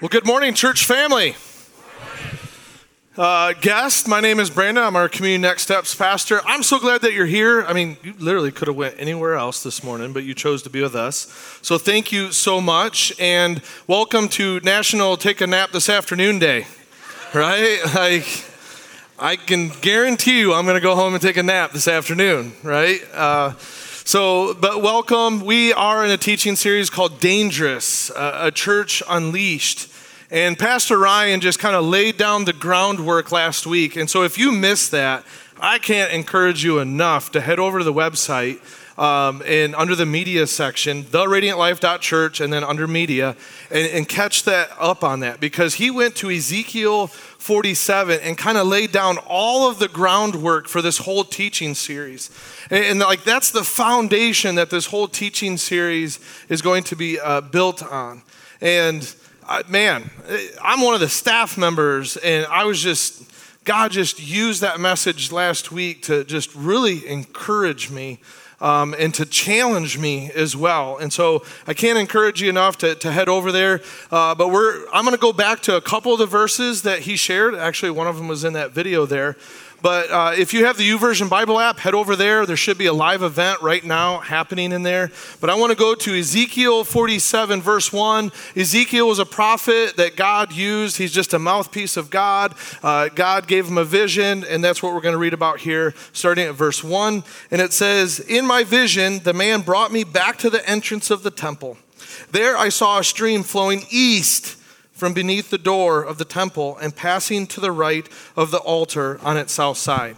Well, good morning, church family. Uh, guest, my name is Brandon. I'm our Community Next Steps pastor. I'm so glad that you're here. I mean, you literally could have went anywhere else this morning, but you chose to be with us. So thank you so much, and welcome to National Take a Nap This Afternoon Day. Right? Like, I can guarantee you, I'm going to go home and take a nap this afternoon. Right? Uh, so, but welcome. We are in a teaching series called Dangerous, uh, a church unleashed. And Pastor Ryan just kind of laid down the groundwork last week. And so, if you missed that, I can't encourage you enough to head over to the website um, and under the media section, theradiantlife.church, and then under media, and, and catch that up on that because he went to Ezekiel 47 and kind of laid down all of the groundwork for this whole teaching series. And, and, like that's the foundation that this whole teaching series is going to be uh, built on. And uh, man, I'm one of the staff members, and I was just, God just used that message last week to just really encourage me um, and to challenge me as well. And so I can't encourage you enough to, to head over there. Uh, but we're, I'm going to go back to a couple of the verses that he shared. Actually, one of them was in that video there. But uh, if you have the YouVersion Bible app, head over there. There should be a live event right now happening in there. But I want to go to Ezekiel 47, verse 1. Ezekiel was a prophet that God used. He's just a mouthpiece of God. Uh, God gave him a vision, and that's what we're going to read about here, starting at verse 1. And it says, In my vision, the man brought me back to the entrance of the temple. There I saw a stream flowing east from beneath the door of the temple and passing to the right of the altar on its south side.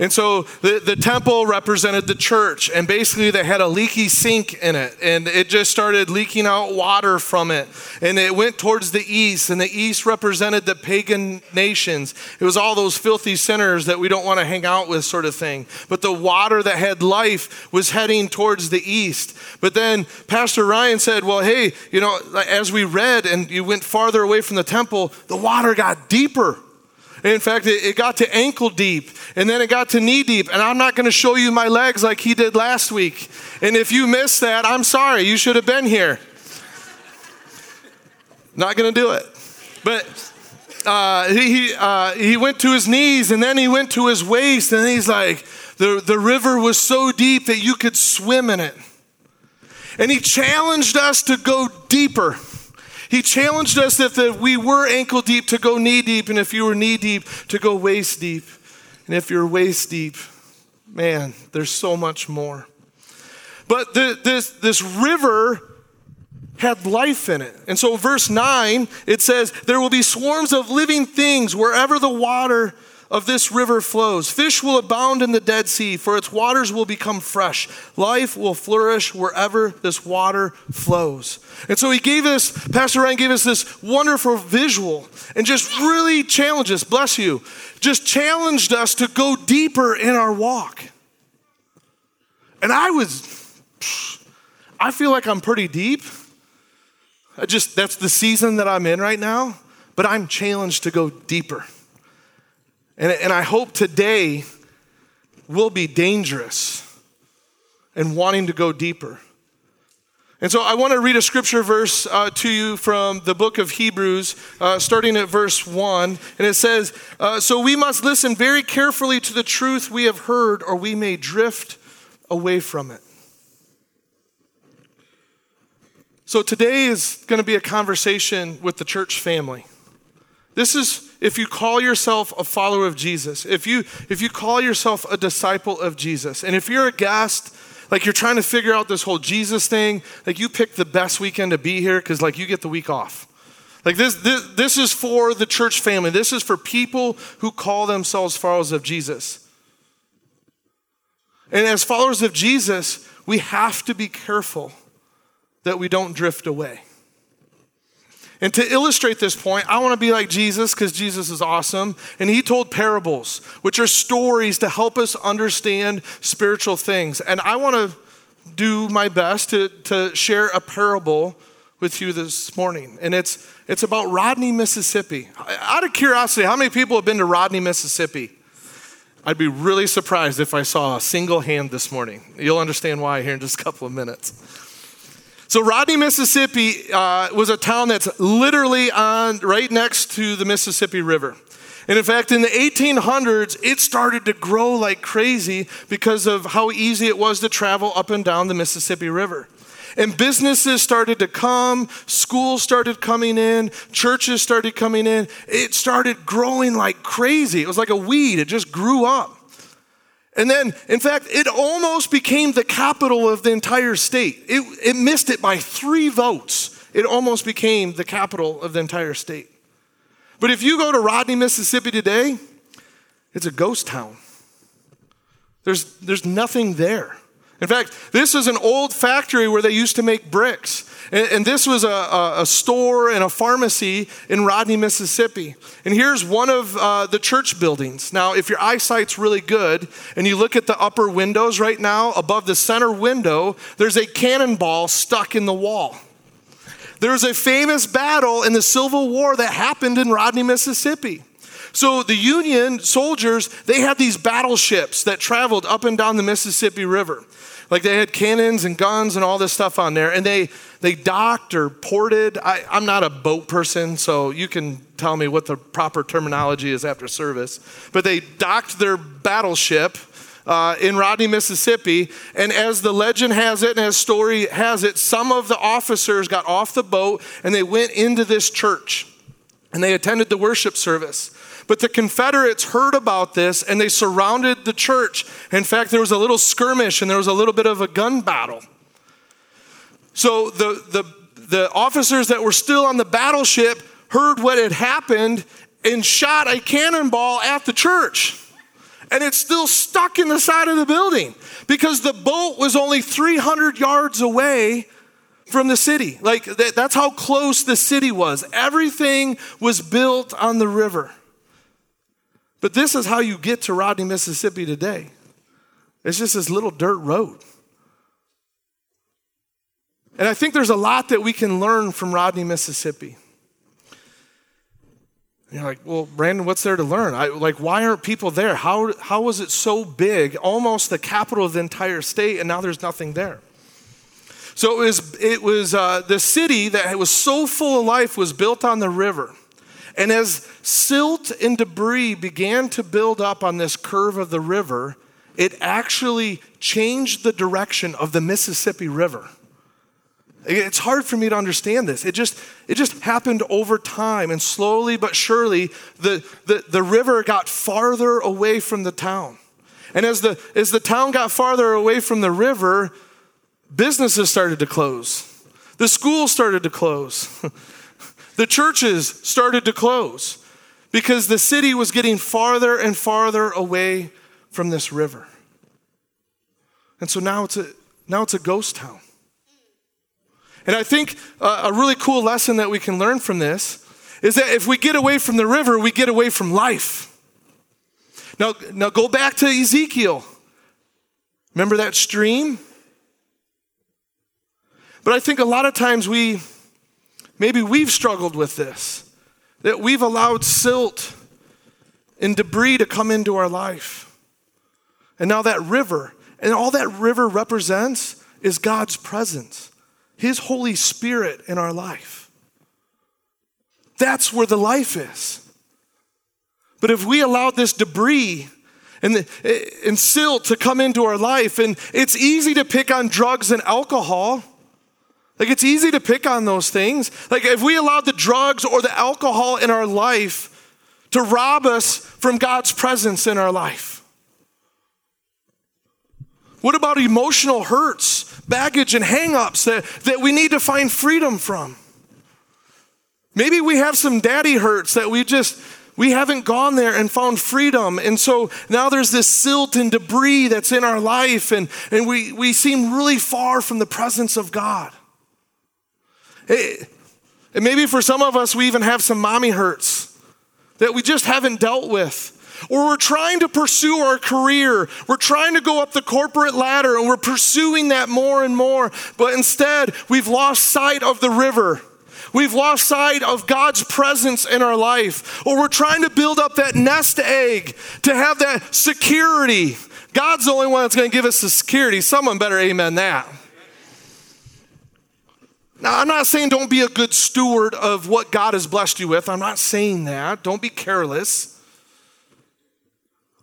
And so the, the temple represented the church, and basically they had a leaky sink in it, and it just started leaking out water from it. And it went towards the east, and the east represented the pagan nations. It was all those filthy sinners that we don't want to hang out with, sort of thing. But the water that had life was heading towards the east. But then Pastor Ryan said, Well, hey, you know, as we read and you went farther away from the temple, the water got deeper. In fact, it, got to ankle deep and then it got to knee deep. And I'm not going to show you my legs like he did last week. And if you missed that, I'm sorry. You should have been here. Not going to do it. But uh, he, uh, he went to his knees and then he went to his waist. And he's like, the, the river was so deep that you could swim in it. And he challenged us to go deeper. He challenged us that if we were ankle deep to go knee deep, and if you were knee deep to go waist deep. And if you're waist deep, man, there's so much more. But the, this, this river had life in it. And so, verse 9, it says, There will be swarms of living things wherever the water of this river flows. Fish will abound in the Dead Sea, for its waters will become fresh. Life will flourish wherever this water flows. And so he gave us, Pastor Ryan gave us this wonderful visual and just really challenged us, bless you, just challenged us to go deeper in our walk. And I was, I feel like I'm pretty deep. I just, that's the season that I'm in right now, but I'm challenged to go deeper. And, and I hope today will be dangerous and wanting to go deeper. And so I want to read a scripture verse uh, to you from the book of Hebrews, uh, starting at verse 1. And it says, uh, So we must listen very carefully to the truth we have heard, or we may drift away from it. So today is going to be a conversation with the church family. This is if you call yourself a follower of Jesus, if you if you call yourself a disciple of Jesus, and if you're a guest, like you're trying to figure out this whole Jesus thing, like you pick the best weekend to be here because like you get the week off. Like this, this, this is for the church family. This is for people who call themselves followers of Jesus. And as followers of Jesus, we have to be careful that we don't drift away. And to illustrate this point, I want to be like Jesus because Jesus is awesome. And he told parables, which are stories to help us understand spiritual things. And I want to do my best to, to share a parable with you this morning. And it's, it's about Rodney, Mississippi. Out of curiosity, how many people have been to Rodney, Mississippi? I'd be really surprised if I saw a single hand this morning. You'll understand why here in just a couple of minutes. So Rodney, Mississippi uh, was a town that's literally on right next to the Mississippi River. And in fact, in the 1800s, it started to grow like crazy because of how easy it was to travel up and down the Mississippi River. And businesses started to come, schools started coming in, churches started coming in. It started growing like crazy. It was like a weed, it just grew up. And then, in fact, it almost became the capital of the entire state. It, it missed it by three votes. It almost became the capital of the entire state. But if you go to Rodney, Mississippi today, it's a ghost town. There's, there's nothing there. In fact, this is an old factory where they used to make bricks. And, and this was a, a, a, store and a pharmacy in Rodney, Mississippi. And here's one of uh, the church buildings. Now, if your eyesight's really good and you look at the upper windows right now, above the center window, there's a cannonball stuck in the wall. There's a famous battle in the Civil War that happened in Rodney, Mississippi. So the Union soldiers, they had these battleships that traveled up and down the Mississippi River. Like they had cannons and guns and all this stuff on there, and they they docked or ported. I, I'm not a boat person, so you can tell me what the proper terminology is after service. But they docked their battleship uh, in Rodney, Mississippi. And as the legend has it and as story has it, some of the officers got off the boat and they went into this church and they attended the worship service. But the Confederates heard about this and they surrounded the church. In fact, there was a little skirmish and there was a little bit of a gun battle. So the, the, the officers that were still on the battleship heard what had happened and shot a cannonball at the church and it's still stuck in the side of the building because the boat was only 300 yards away from the city. Like that's how close the city was. Everything was built on the river. But this is how you get to Rodney, Mississippi today. It's just this little dirt road. And I think there's a lot that we can learn from Rodney, Mississippi. You're like, well, Brandon, what's there to learn? I, like, why aren't people there? How, how was it so big, almost the capital of the entire state, and now there's nothing there? So it was, it was uh, the city that was so full of life was built on the river. And as silt and debris began to build up on this curve of the river, it actually changed the direction of the Mississippi River. It's hard for me to understand this. It just, it just happened over time, and slowly but surely, the, the, the river got farther away from the town. And as the, as the town got farther away from the river, businesses started to close. The schools started to close. the churches started to close because the city was getting farther and farther away from this river. And so now it's a, now it's a ghost town. And I think uh, a really cool lesson that we can learn from this is that if we get away from the river, we get away from life. Now, now go back to Ezekiel. Remember that stream? But I think a lot of times we, maybe we've struggled with this, that we've allowed silt and debris to come into our life. And now that river, and all that river represents is God's presence. His Holy Spirit in our life. That's where the life is. But if we allow this debris and, the, and silt to come into our life, and it's easy to pick on drugs and alcohol. Like it's easy to pick on those things. Like if we allow the drugs or the alcohol in our life to rob us from God's presence in our life. What about emotional hurts baggage and hangups that, that we need to find freedom from. Maybe we have some daddy hurts that we just we haven't gone there and found freedom. And so now there's this silt and debris that's in our life, and, and we, we seem really far from the presence of God. And maybe for some of us, we even have some mommy hurts that we just haven't dealt with or we're trying to pursue our career. We're trying to go up the corporate ladder and we're pursuing that more and more. But instead, we've lost sight of the river. We've lost sight of God's presence in our life. Or we're trying to build up that nest egg to have that security. God's the only one that's going to give us the security. Someone better amen that. Now, I'm not saying don't be a good steward of what God has blessed you with. I'm not saying that. Don't be careless.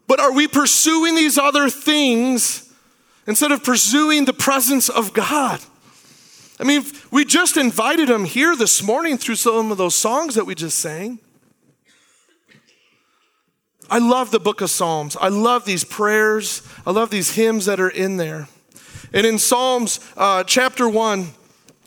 But are we pursuing these other things instead of pursuing the presence of God? I mean, we just invited him here this morning through some of those songs that we just sang. I love the book of Psalms. I love these prayers. I love these hymns that are in there. And in Psalms uh, chapter 1,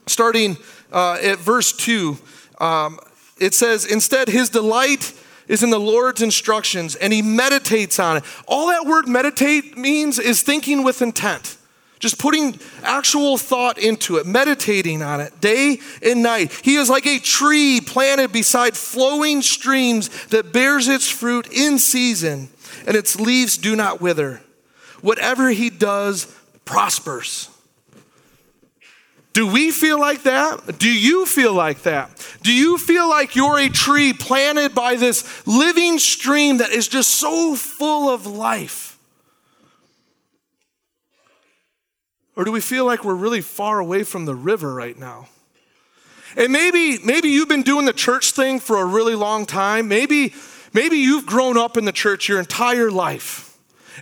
starting uh, at verse 2, um, it says, Instead, his delight is in the Lord's instructions, and he meditates on it. All that word meditate means is thinking with intent. Just putting actual thought into it, meditating on it day and night. He is like a tree planted beside flowing streams that bears its fruit in season, and its leaves do not wither. Whatever he does prospers. Do we feel like that? Do you feel like that? Do you feel like you're a tree planted by this living stream that is just so full of life? Or do we feel like we're really far away from the river right now? And maybe, maybe you've been doing the church thing for a really long time. Maybe, maybe you've grown up in the church your entire life.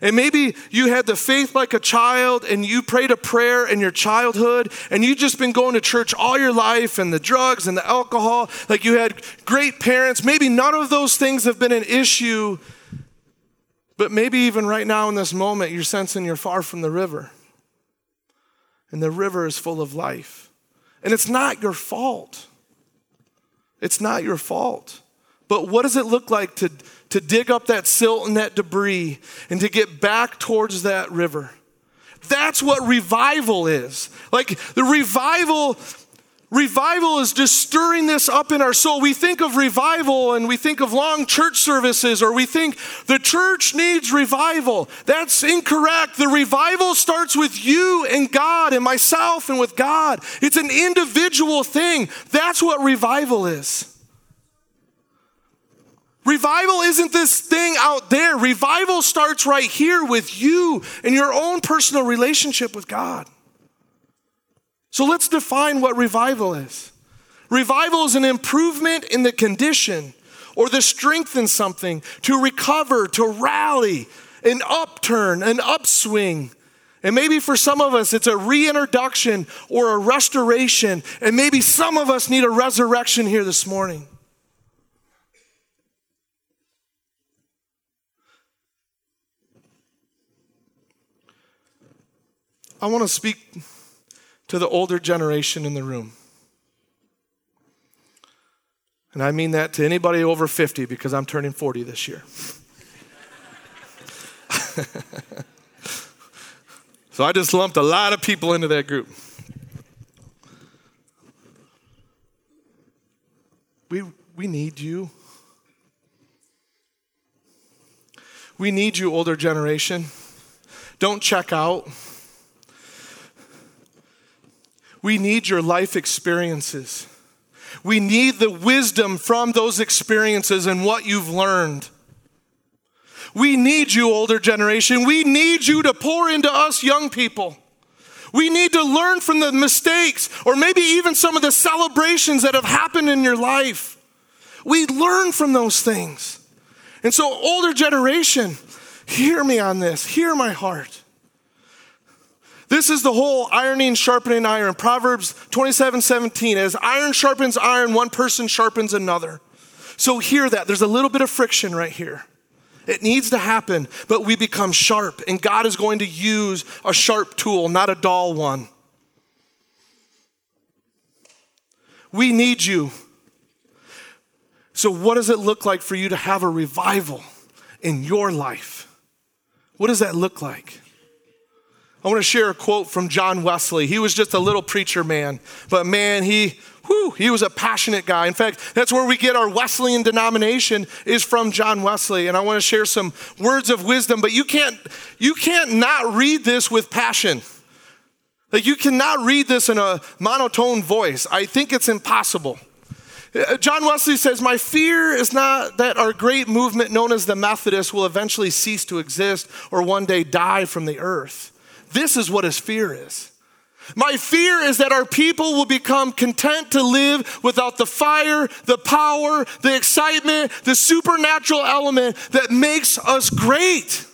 And maybe you had the faith like a child and you prayed a prayer in your childhood and you've just been going to church all your life and the drugs and the alcohol. Like you had great parents. Maybe none of those things have been an issue. But maybe even right now in this moment, you're sensing you're far from the river and the river is full of life. And it's not your fault. It's not your fault. But what does it look like to, to dig up that silt and that debris and to get back towards that river? That's what revival is. Like the revival Revival is just stirring this up in our soul. We think of revival and we think of long church services, or we think the church needs revival. That's incorrect. The revival starts with you and God and myself and with God. It's an individual thing. That's what revival is. Revival isn't this thing out there. Revival starts right here with you and your own personal relationship with God. So let's define what revival is. Revival is an improvement in the condition or the strength in something, to recover, to rally, an upturn, an upswing. And maybe for some of us, it's a reintroduction or a restoration. And maybe some of us need a resurrection here this morning. I want to speak to the older generation in the room. And I mean that to anybody over 50 because I'm turning 40 this year. so I just lumped a lot of people into that group. We, we need you. We need you, older generation. Don't check out. We need your life experiences. We need the wisdom from those experiences and what you've learned. We need you, older generation. We need you to pour into us, young people. We need to learn from the mistakes or maybe even some of the celebrations that have happened in your life. We learn from those things. And so, older generation, hear me on this, hear my heart. This is the whole ironing, sharpening iron. Proverbs 27 17. As iron sharpens iron, one person sharpens another. So hear that. There's a little bit of friction right here. It needs to happen, but we become sharp, and God is going to use a sharp tool, not a dull one. We need you. So, what does it look like for you to have a revival in your life? What does that look like? I want to share a quote from John Wesley. He was just a little preacher man, but man, he whew, he was a passionate guy. In fact, that's where we get our Wesleyan denomination is from John Wesley. And I want to share some words of wisdom, but you can't you can't not read this with passion. Like you cannot read this in a monotone voice. I think it's impossible. Uh, John Wesley says, My fear is not that our great movement known as the Methodists will eventually cease to exist or one day die from the earth. This is what his fear is. My fear is that our people will become content to live without the fire, the power, the excitement, the supernatural element that makes us great.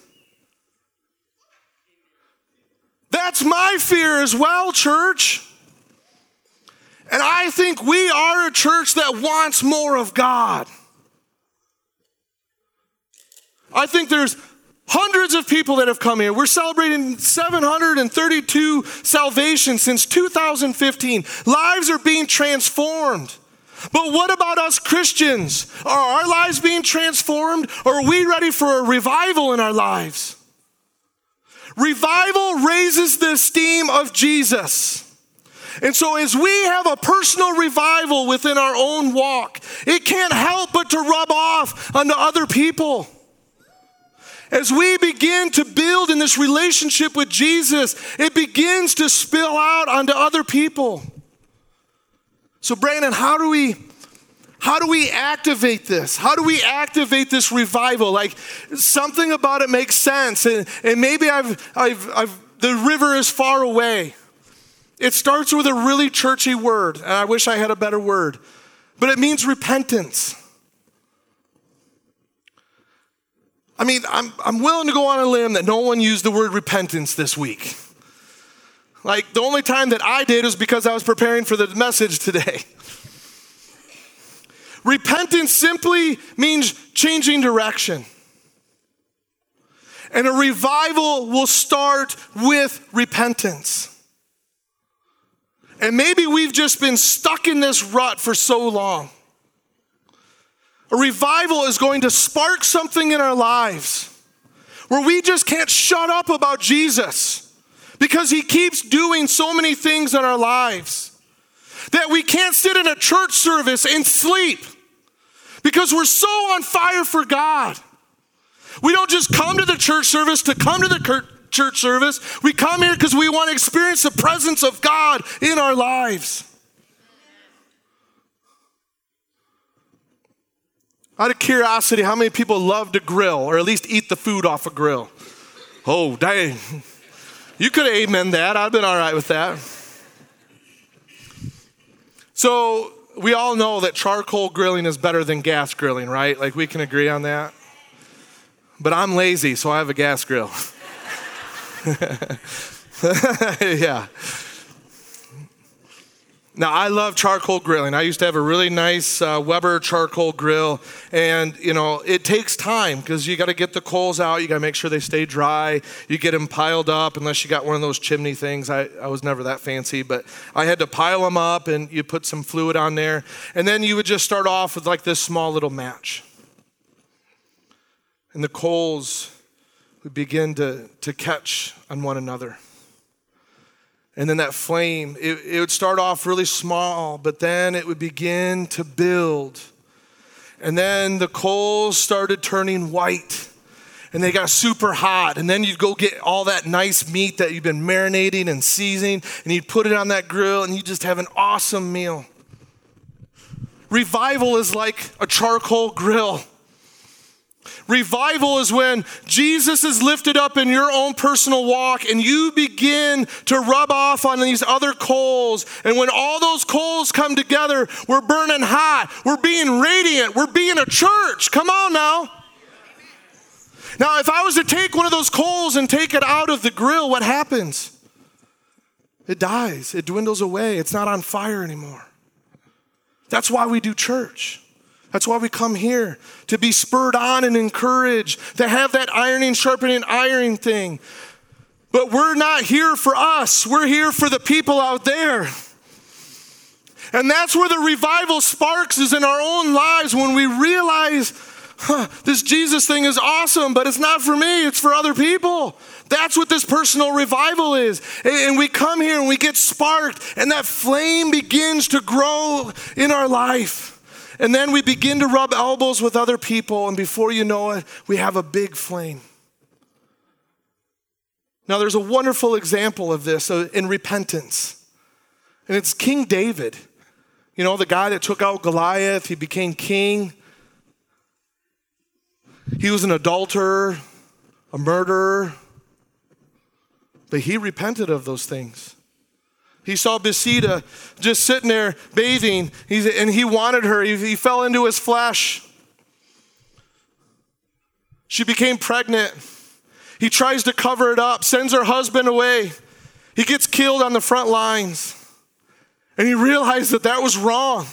That's my fear as well, church. And I think we are a church that wants more of God. I think there's hundreds of people that have come here. We're celebrating 732 salvations since 2015. Lives are being transformed. But what about us Christians? Are our lives being transformed? Or are we ready for a revival in our lives? Revival raises the esteem of Jesus. And so, as we have a personal revival within our own walk, it can't help but to rub off onto other people. As we begin to build in this relationship with Jesus, it begins to spill out onto other people. So, Brandon, how do we how do we activate this? How do we activate this revival? Like something about it makes sense. And, and maybe I've, I've, I've, the river is far away. It starts with a really churchy word, and I wish I had a better word, but it means repentance. I mean, I'm, I'm willing to go on a limb that no one used the word repentance this week. Like, the only time that I did was because I was preparing for the message today. Repentance simply means changing direction. And a revival will start with repentance. And maybe we've just been stuck in this rut for so long. A revival is going to spark something in our lives where we just can't shut up about Jesus because he keeps doing so many things in our lives that we can't sit in a church service and sleep because we're so on fire for God. We don't just come to the church service to come to the church service. We come here because we want to experience the presence of God in our lives. Out of curiosity, how many people love to grill or at least eat the food off a grill? Oh, dang. You could have amen that. I've been all right with that. So, we all know that charcoal grilling is better than gas grilling, right? Like, we can agree on that. But I'm lazy, so I have a gas grill. yeah. Now, I love charcoal grilling. I used to have a really nice uh, Weber charcoal grill, and you know, it takes time because you got to get the coals out, you got to make sure they stay dry, you get them piled up, unless you got one of those chimney things. I, I was never that fancy, but I had to pile them up, and you put some fluid on there, and then you would just start off with like this small little match. And the coals would begin to, to catch on one another. And then that flame, it, it would start off really small, but then it would begin to build. And then the coals started turning white and they got super hot. And then you'd go get all that nice meat that you've been marinating and seasoning, and you'd put it on that grill, and you just have an awesome meal. Revival is like a charcoal grill. Revival is when Jesus is lifted up in your own personal walk and you begin to rub off on these other coals. And when all those coals come together, we're burning hot. We're being radiant. We're being a church. Come on now. Now, if I was to take one of those coals and take it out of the grill, what happens? It dies, it dwindles away, it's not on fire anymore. That's why we do church. That's why we come here to be spurred on and encouraged, to have that ironing, sharpening, iron thing. But we're not here for us, we're here for the people out there. And that's where the revival sparks is in our own lives when we realize huh, this Jesus thing is awesome, but it's not for me, it's for other people. That's what this personal revival is. And we come here and we get sparked, and that flame begins to grow in our life. And then we begin to rub elbows with other people, and before you know it, we have a big flame. Now, there's a wonderful example of this uh, in repentance, and it's King David. You know, the guy that took out Goliath, he became king. He was an adulterer, a murderer, but he repented of those things. He saw Bathsheba just sitting there bathing, He's, and he wanted her. He, he fell into his flesh. She became pregnant. He tries to cover it up, sends her husband away. He gets killed on the front lines. And he realized that that was wrong.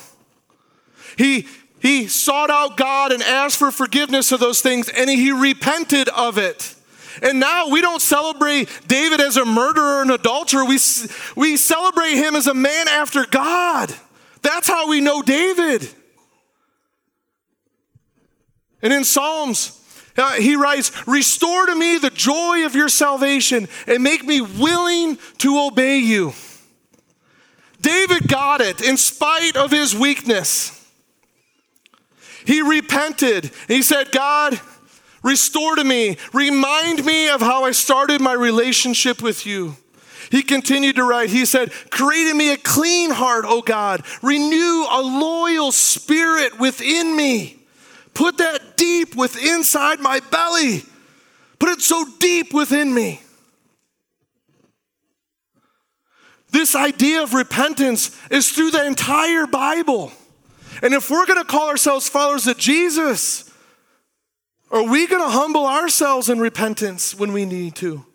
He, he sought out God and asked for forgiveness of those things, and he repented of it. And now we don't celebrate David as a murderer and adulterer. We, we celebrate him as a man after God. That's how we know David. And in Psalms, uh, he writes, Restore to me the joy of your salvation and make me willing to obey you. David got it in spite of his weakness. He repented. He said, God, restore to me, remind me of how I started my relationship with you. He continued to write, He said, Create in me a clean heart, O God, renew a loyal spirit within me. Put that deep within inside my belly. Put it so deep within me. This idea of repentance is through the entire Bible. And if we're going to call ourselves followers of Jesus, are we going to humble ourselves in repentance when we need to?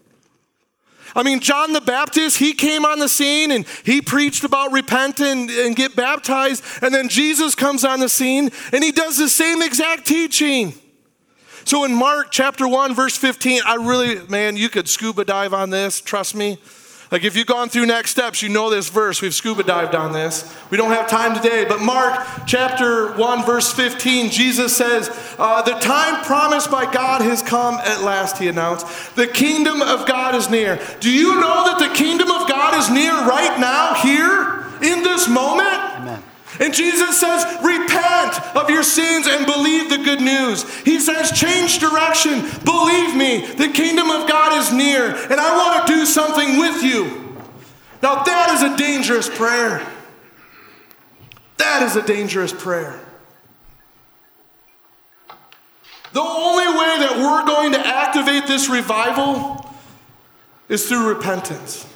I mean, John the Baptist, he came on the scene and he preached about repent and, and get baptized. And then Jesus comes on the scene and he does the same exact teaching. So in Mark chapter 1, verse 15, I really, man, you could scuba dive on this, trust me. Like if you've gone through next steps, you know this verse. We've scuba dived on this. We don't have time today, but Mark chapter 1, verse 15, Jesus says, uh, The time promised by God has come at last, he announced. The kingdom of God is near. Do you know that the kingdom of God is near right now, here, in this moment? And Jesus says, Repent of your sins and believe the good news. He says, Change direction. Believe me, the kingdom of God is near, and I want to do something with you. Now, that is a dangerous prayer. That is a dangerous prayer. The only way that we're going to activate this revival is through repentance.